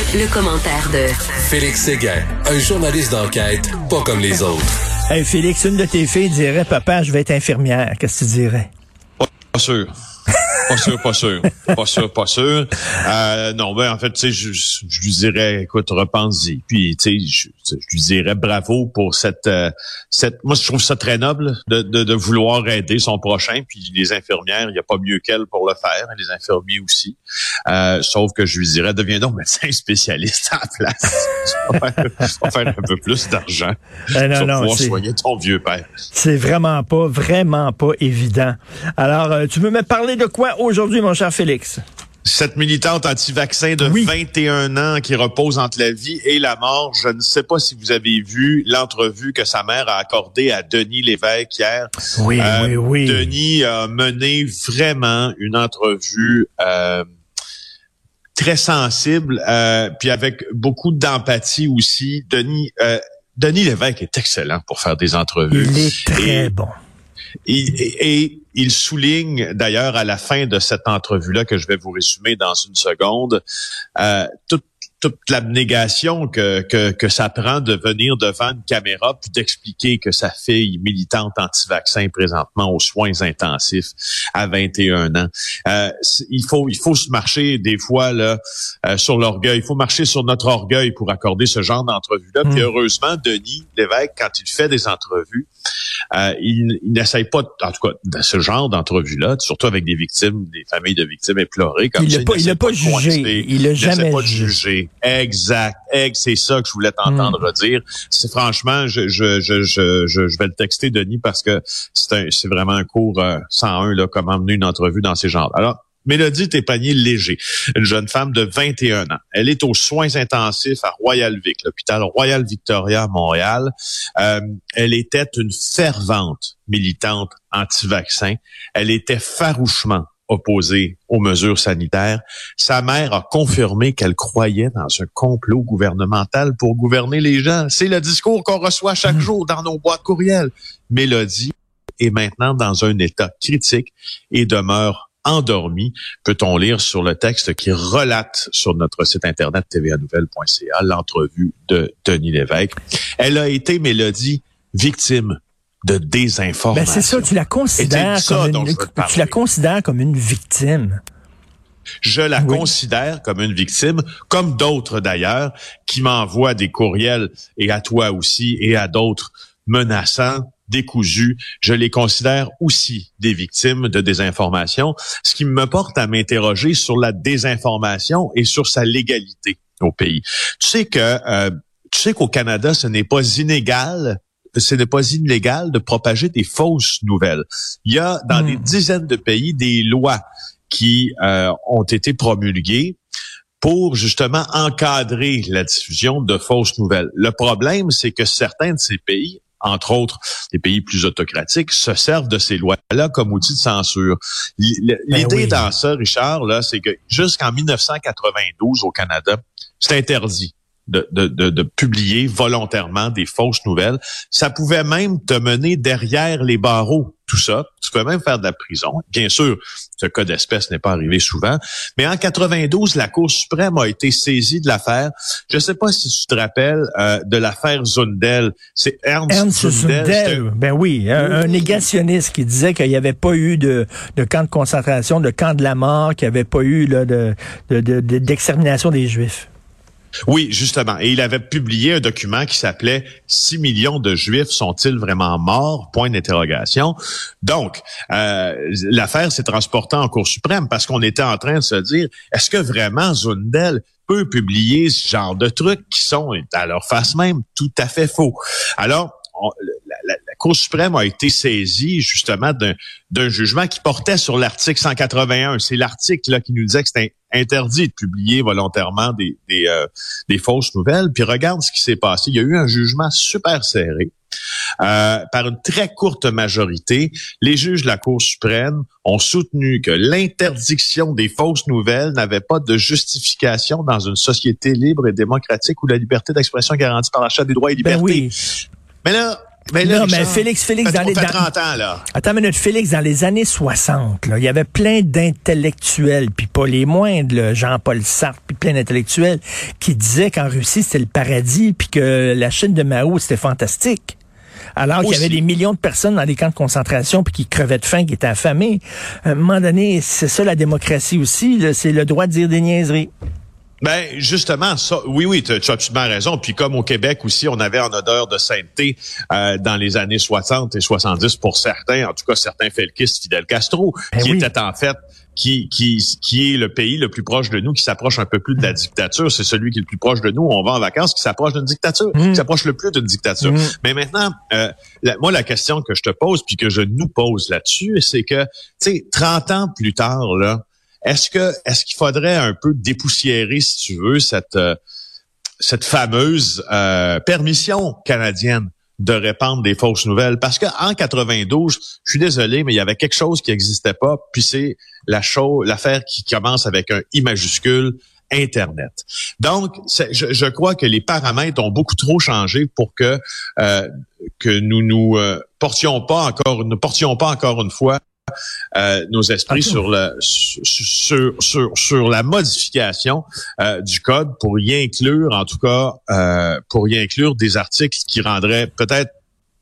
Le, commentaire de Félix Séguin, un journaliste d'enquête pas comme les autres. Hey Félix, une de tes filles dirait Papa, je vais être infirmière. Qu'est-ce que tu dirais? Pas sûr. Pas sûr, pas sûr. Pas sûr, pas sûr. Euh, non, ben en fait, tu sais, je, je, lui dirais, écoute, repense-y. Puis, tu sais, je, je, lui dirais bravo pour cette, euh, cette. Moi, je trouve ça très noble de, de, de, vouloir aider son prochain. Puis les infirmières, il n'y a pas mieux qu'elles pour le faire. Les infirmiers aussi. Euh, sauf que je lui dirais, deviens donc médecin spécialiste à la place. tu vas faire, un peu plus d'argent ben non, non, pouvoir soigner ton vieux père. C'est vraiment pas, vraiment pas évident. Alors, euh, tu veux me parler de quoi aujourd'hui, mon cher Félix? Cette militante anti-vaccin de 21 ans qui repose entre la vie et la mort, je ne sais pas si vous avez vu l'entrevue que sa mère a accordée à Denis Lévesque hier. Oui, euh, oui, oui. Denis a mené vraiment une entrevue euh, très sensible, euh, puis avec beaucoup d'empathie aussi. Denis, Denis Lévesque est excellent pour faire des entrevues. Il est très bon. Et, il souligne d'ailleurs à la fin de cette entrevue-là que je vais vous résumer dans une seconde, euh, toute l'abnégation que, que, que ça prend de venir devant une caméra puis d'expliquer que sa fille militante anti-vaccin présentement aux soins intensifs à 21 ans. Euh, il faut il faut se marcher des fois là euh, sur l'orgueil. Il faut marcher sur notre orgueil pour accorder ce genre d'entrevue-là. Puis hmm. heureusement, Denis Lévesque, quand il fait des entrevues, euh, il, il n'essaye pas, en tout cas, dans ce genre d'entrevue-là, surtout avec des victimes, des familles de victimes éplorées, comme il ça, pas, il n'a pas, jugé. Il n'a jamais pas jugé. Exact. C'est ça que je voulais t'entendre hmm. dire. C'est franchement, je, je, je, je, je vais le texter, Denis, parce que c'est vraiment un cours euh, 101, là, comment mener une entrevue dans ces genres. Alors, Mélodie Tépanier Léger, une jeune femme de 21 ans. Elle est aux soins intensifs à Royal Vic, l'hôpital Royal Victoria à Montréal. Euh, elle était une fervente militante anti-vaccin. Elle était farouchement opposée aux mesures sanitaires. Sa mère a confirmé qu'elle croyait dans un complot gouvernemental pour gouverner les gens. C'est le discours qu'on reçoit chaque mmh. jour dans nos boîtes courriels. Mélodie est maintenant dans un état critique et demeure endormi, peut-on lire sur le texte qui relate sur notre site internet tvanouvelle.ca l'entrevue de Denis Lévesque? Elle a été, Mélodie, victime de désinformation. Ben c'est ça, tu la considères comme une, tu la considères comme une victime. Je la considère comme une victime, comme d'autres d'ailleurs, qui m'envoient des courriels, et à toi aussi, et à d'autres, menaçant décousus. Je les considère aussi des victimes de désinformation, ce qui me porte à m'interroger sur la désinformation et sur sa légalité au pays. Tu sais que euh, tu sais qu'au Canada, ce n'est pas inégal ce n'est pas illégal de propager des fausses nouvelles. Il y a dans des hmm. dizaines de pays des lois qui euh, ont été promulguées pour justement encadrer la diffusion de fausses nouvelles. Le problème, c'est que certains de ces pays entre autres des pays plus autocratiques, se servent de ces lois-là comme outil de censure. Ben l'idée dans ça, Richard, là, c'est que jusqu'en 1992 au Canada, c'est interdit de, de, de, de, publier volontairement des fausses nouvelles. Ça pouvait même te mener derrière les barreaux, tout ça. Tu peux même faire de la prison. Bien sûr, ce cas d'espèce n'est pas arrivé souvent, mais en 92, la Cour suprême a été saisie de l'affaire. Je ne sais pas si tu te rappelles euh, de l'affaire Zundel. C'est Ernst, Ernst Zundel. Ben oui, un, négationniste qui disait qu'il n'y avait pas eu de, de camp de concentration, de camp de la mort, qu'il n'y avait pas eu là, de, d'extermination des Juifs. Oui, justement. Et il avait publié un document qui s'appelait 6 millions de Juifs sont-ils vraiment morts? Point d'interrogation. Donc, euh, l'affaire s'est transportée en Cour suprême parce qu'on était en train de se dire, est-ce que vraiment Zundel peut publier ce genre de trucs qui sont, à leur face même, tout à fait faux? Alors, la, Cour suprême a été saisie justement d'un jugement qui portait sur l'article 181. C'est l'article là qui nous disait que c'était interdit de publier volontairement des, des, euh, des, fausses nouvelles. Puis regarde ce qui s'est passé. Il y a eu un jugement super serré. Euh, par une très courte majorité, les juges de la Cour suprême ont soutenu que l'interdiction des fausses nouvelles n'avait pas de justification dans une société libre et démocratique où la liberté d'expression est garantie par la Charte des droits et ben libertés. oui. Mais là, mais là, non, mais Félix, Félix, dans les... 30 ans, là. Attends une minute, Félix, dans les années 60, là, il y avait plein d'intellectuels, puis pas les moindres, Jean-Paul Sartre, puis plein d'intellectuels, qui disaient qu'en Russie, c'était le paradis, puis que la Chine de Mao, c'était fantastique. Alors qu'il y avait des millions de personnes dans des camps de concentration puis qui crevaient de faim, qui étaient affamés. À un moment donné, c'est ça la démocratie aussi, c'est le droit de dire des niaiseries. Ben justement, ça, oui, oui, tu as absolument raison. Puis comme au Québec aussi, on avait en odeur de sainteté euh, dans les années 60 et 70 pour certains, en tout cas certains felkistes, Fidel Castro, ben qui était en fait qui, qui, qui est le pays le plus proche de nous, qui s'approche un peu plus de la dictature. C'est celui qui est le plus proche de nous. On va en vacances, qui s'approche d'une dictature, qui mmh. s'approche le plus d'une dictature. Mmh. Mais maintenant, euh, moi, la question que je te pose, puis que je nous pose là-dessus, c'est que, tu sais, 30 ans plus tard, là, est-ce que est-ce qu'il faudrait un peu dépoussiérer, si tu veux, cette euh, cette fameuse euh, permission canadienne de répandre des fausses nouvelles? Parce qu'en 92, je suis désolé, mais il y avait quelque chose qui n'existait pas, puis c'est la chose, l'affaire qui commence avec un I majuscule, Internet. Donc, je, je, crois que les paramètres ont beaucoup trop changé pour que euh, que nous nous euh, portions pas encore, ne portions pas encore une fois euh, nos esprits sur, le, sur, sur, sur, la modification euh, du code pour y inclure, en tout cas, euh, pour y inclure des articles qui rendraient peut-être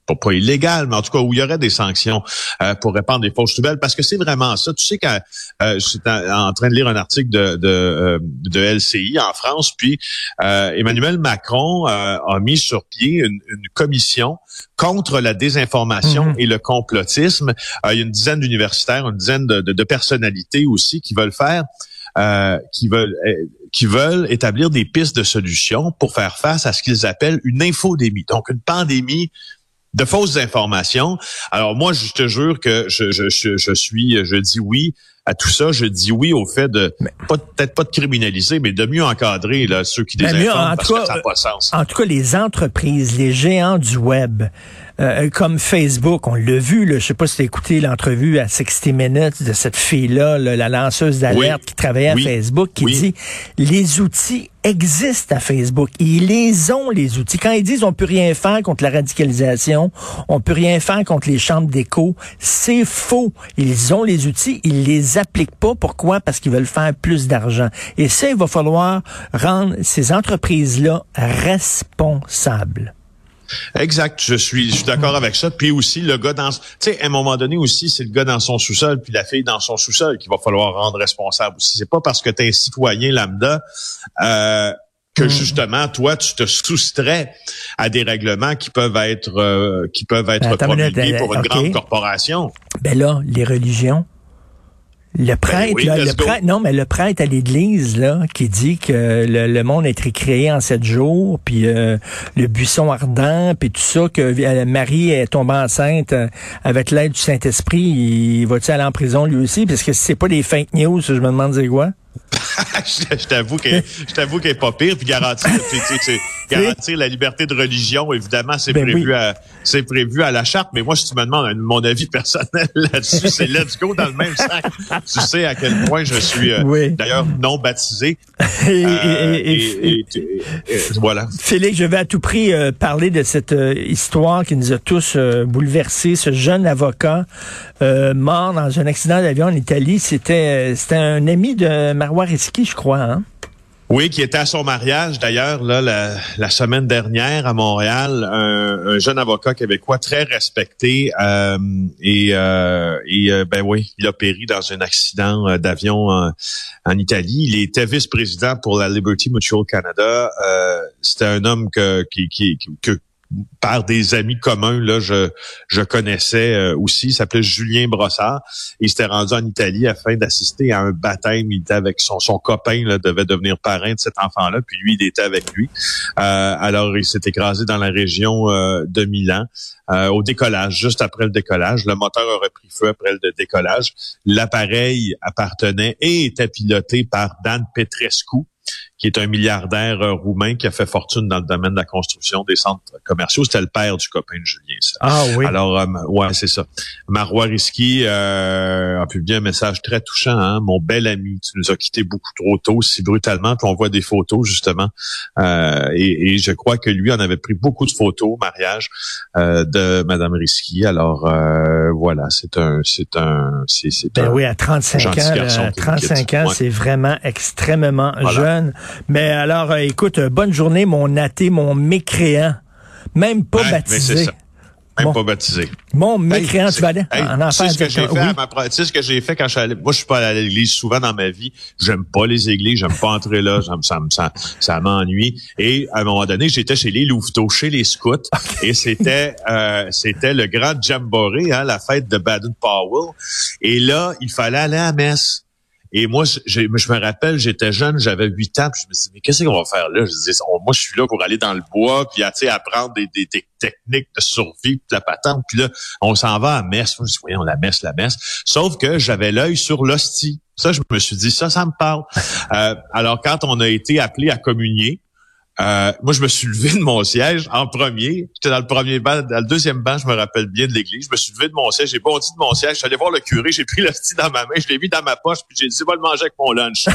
pas, pas illégal, mais en tout cas où il y aurait des sanctions euh, pour répandre des fausses nouvelles, parce que c'est vraiment ça. Tu sais quand euh, je suis en, train de lire un article de, de, euh, de LCI en France, puis euh, Emmanuel Macron a mis sur pied une, une commission contre la désinformation mhm. et le complotisme. il y a une dizaine d'universitaires, une dizaine de, de, de, personnalités aussi qui veulent faire, qui veulent qui veulent établir des pistes de solutions pour faire face à ce qu'ils appellent une infodémie, donc une pandémie de fausses informations. Alors moi, je te jure que je, je, je, suis, je dis oui à tout ça. Je dis oui au fait de peut-être pas de criminaliser, mais de mieux encadrer là, ceux qui ben, désinforment parce que ça n'a pas de sens. En tout cas, les entreprises, les géants du web, euh, comme Facebook, on l'a vu, là, je sais pas si tu as écouté l'entrevue à 60 Minutes de cette fille-là, la lanceuse d'alerte qui travaillait à Facebook, qui dit les outils existent à Facebook. Ils les ont, les outils. Quand ils disent on peut rien faire contre la radicalisation, on peut rien faire contre les chambres d'écho, c'est faux. Ils ont les outils, ils les appliquent pas. Pourquoi? Parce qu'ils veulent faire plus d'argent. Et ça, il va falloir rendre ces entreprises-là responsables. Exact, je suis, je suis d'accord avec ça. Puis aussi le gars dans, tu sais, à un moment donné aussi, c'est le gars dans son sous-sol puis la fille dans son sous-sol qu'il va falloir rendre responsable aussi. C'est pas parce que tu es un citoyen lambda euh, que mm. justement toi tu te soustrais à des règlements qui peuvent être euh, qui peuvent être promulgués pour une grande corporation. Ben là, les religions le ben prêtre, là, le prêtre, non, mais le prêtre à l'église, là, qui dit que le, monde a été créé en sept jours, puis euh, le buisson ardent, puis tout ça, que euh, Marie est tombée enceinte euh, avec l'aide du Saint-Esprit, il va-tu aller en prison lui aussi? Parce que si c'est pas des fake news, je me demande c'est quoi? je t'avoue qu'elle est pas pire puis garantir garantir la liberté de religion évidemment c'est ben prévu à c'est prévu à la charte mais moi si tu me demandes mon avis personnel là-dessus c'est let's go dans le même sac. Tu sais à quel point je suis euh, d'ailleurs non baptisé. Et, voilà. Félix je vais à tout prix euh, parler de cette euh, histoire qui nous a tous bouleversés. Ce jeune avocat mort dans un accident d'avion en Italie c'était c'était un ami de Marois Risky, je crois, hein? Oui, qui était à son mariage d'ailleurs là la, semaine dernière à Montréal, un, jeune avocat québécois très respecté euh, et, euh, et euh, ben oui, il a péri dans un accident d'avion en, Italie. Il était vice-président pour la Liberty Mutual Canada. C'était un homme que, qui, qui, que par des amis communs là je connaissais euh, aussi. Il s'appelait Julien Brossard. Il s'était rendu en Italie afin d'assister à un baptême. Il était avec son copain là devait devenir parrain de cet enfant là puis lui il était avec lui. Euh, alors il s'est écrasé dans la région euh, de Milan au décollage juste après le décollage. Le moteur aurait pris feu après le décollage. L'appareil appartenait et était piloté par Dan Petrescu qui est un milliardaire euh, roumain qui a fait fortune dans le domaine de la construction des centres commerciaux. C'était le père du copain de Julien. Ça. Ah oui. Alors, euh, ouais, c'est ça. Marois Risky euh, a publié un message très touchant. Hein? Mon bel ami, tu nous as quittés beaucoup trop tôt, si brutalement. Puis on voit des photos justement. et, et, je crois que lui en avait pris beaucoup de photos au mariage de Madame Risky. Alors voilà, c'est un, c'est un, c'est, ben oui, à 35 ans, 35 ans, c'est vraiment extrêmement jeune. Mais alors, écoute, bonne journée, mon athée, mon mécréant. Même pas baptisé. Même pas baptisé. Bon, mécréant, tu vas aller en enfer. ce que j'ai fait, oui. ce que j'ai fait quand je suis allé, moi, je suis pas allé à l'église souvent dans ma vie. J'aime pas les églises, j'aime pas entrer là, ça, ça, ça, ça m'ennuie. Et à un moment donné, j'étais chez les Louveteaux, chez les scouts, et c'était, euh, c'était le grand jamboree, hein, la fête de Baden-Powell. Et là, il fallait aller à la messe. Et moi, je, me rappelle, j'étais jeune, j'avais 8 ans, puis je me disais, mais qu'est-ce qu'on va faire là? Je disais, moi, je suis là pour aller dans le bois, puis apprendre des, des, des, techniques de survie, puis la patente. Puis là, on s'en va à messe. Je me dis, voyons, la messe, la messe. Sauf que j'avais l'œil sur l'hostie. Ça, je me suis dit, ça, ça me parle. Euh, alors, quand on a été appelé à communier, euh, moi, je me suis levé de mon siège en premier. J'étais dans le premier banc, dans le deuxième banc, je me rappelle bien de l'église. Je me suis levé de mon siège, j'ai bondi de mon siège, je suis allé voir le curé, j'ai pris le style dans ma main, je l'ai mis dans ma poche, puis j'ai dit, va le manger avec mon lunch.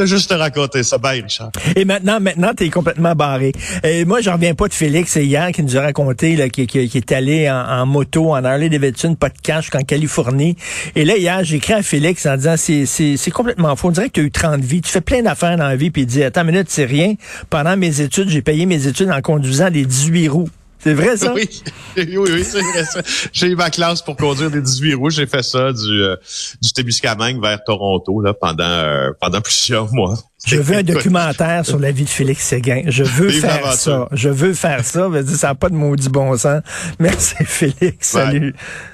juste te raconter ça. Bye, Richard. Et maintenant, maintenant, t'es complètement barré. Et moi, j'en reviens pas de Félix hier qui nous a raconté là, qui, qui, est allé en, moto en Harley Davidson, pas de cash, en Californie. Et là, hier, j'ai écrit à Félix en disant, c'est complètement faux. On dirait que tu as eu 30 vies tu fais plein d'affaires dans la vie, puis il dit, attends une minute, c'est rien. Pendant mes études, j'ai payé mes études en conduisant des 18 roues. C'est vrai, ça? Oui, oui, oui c'est vrai, ça. J'ai eu ma classe pour conduire des 18 roues. J'ai fait ça du, euh, du Témiscamingue vers Toronto, là, pendant, euh, pendant plusieurs mois. Je veux un documentaire sur la vie de Félix Séguin. Je veux faire ça. Je veux faire ça. Ça n'a pas de maudit bon sens. Merci, Félix. Salut.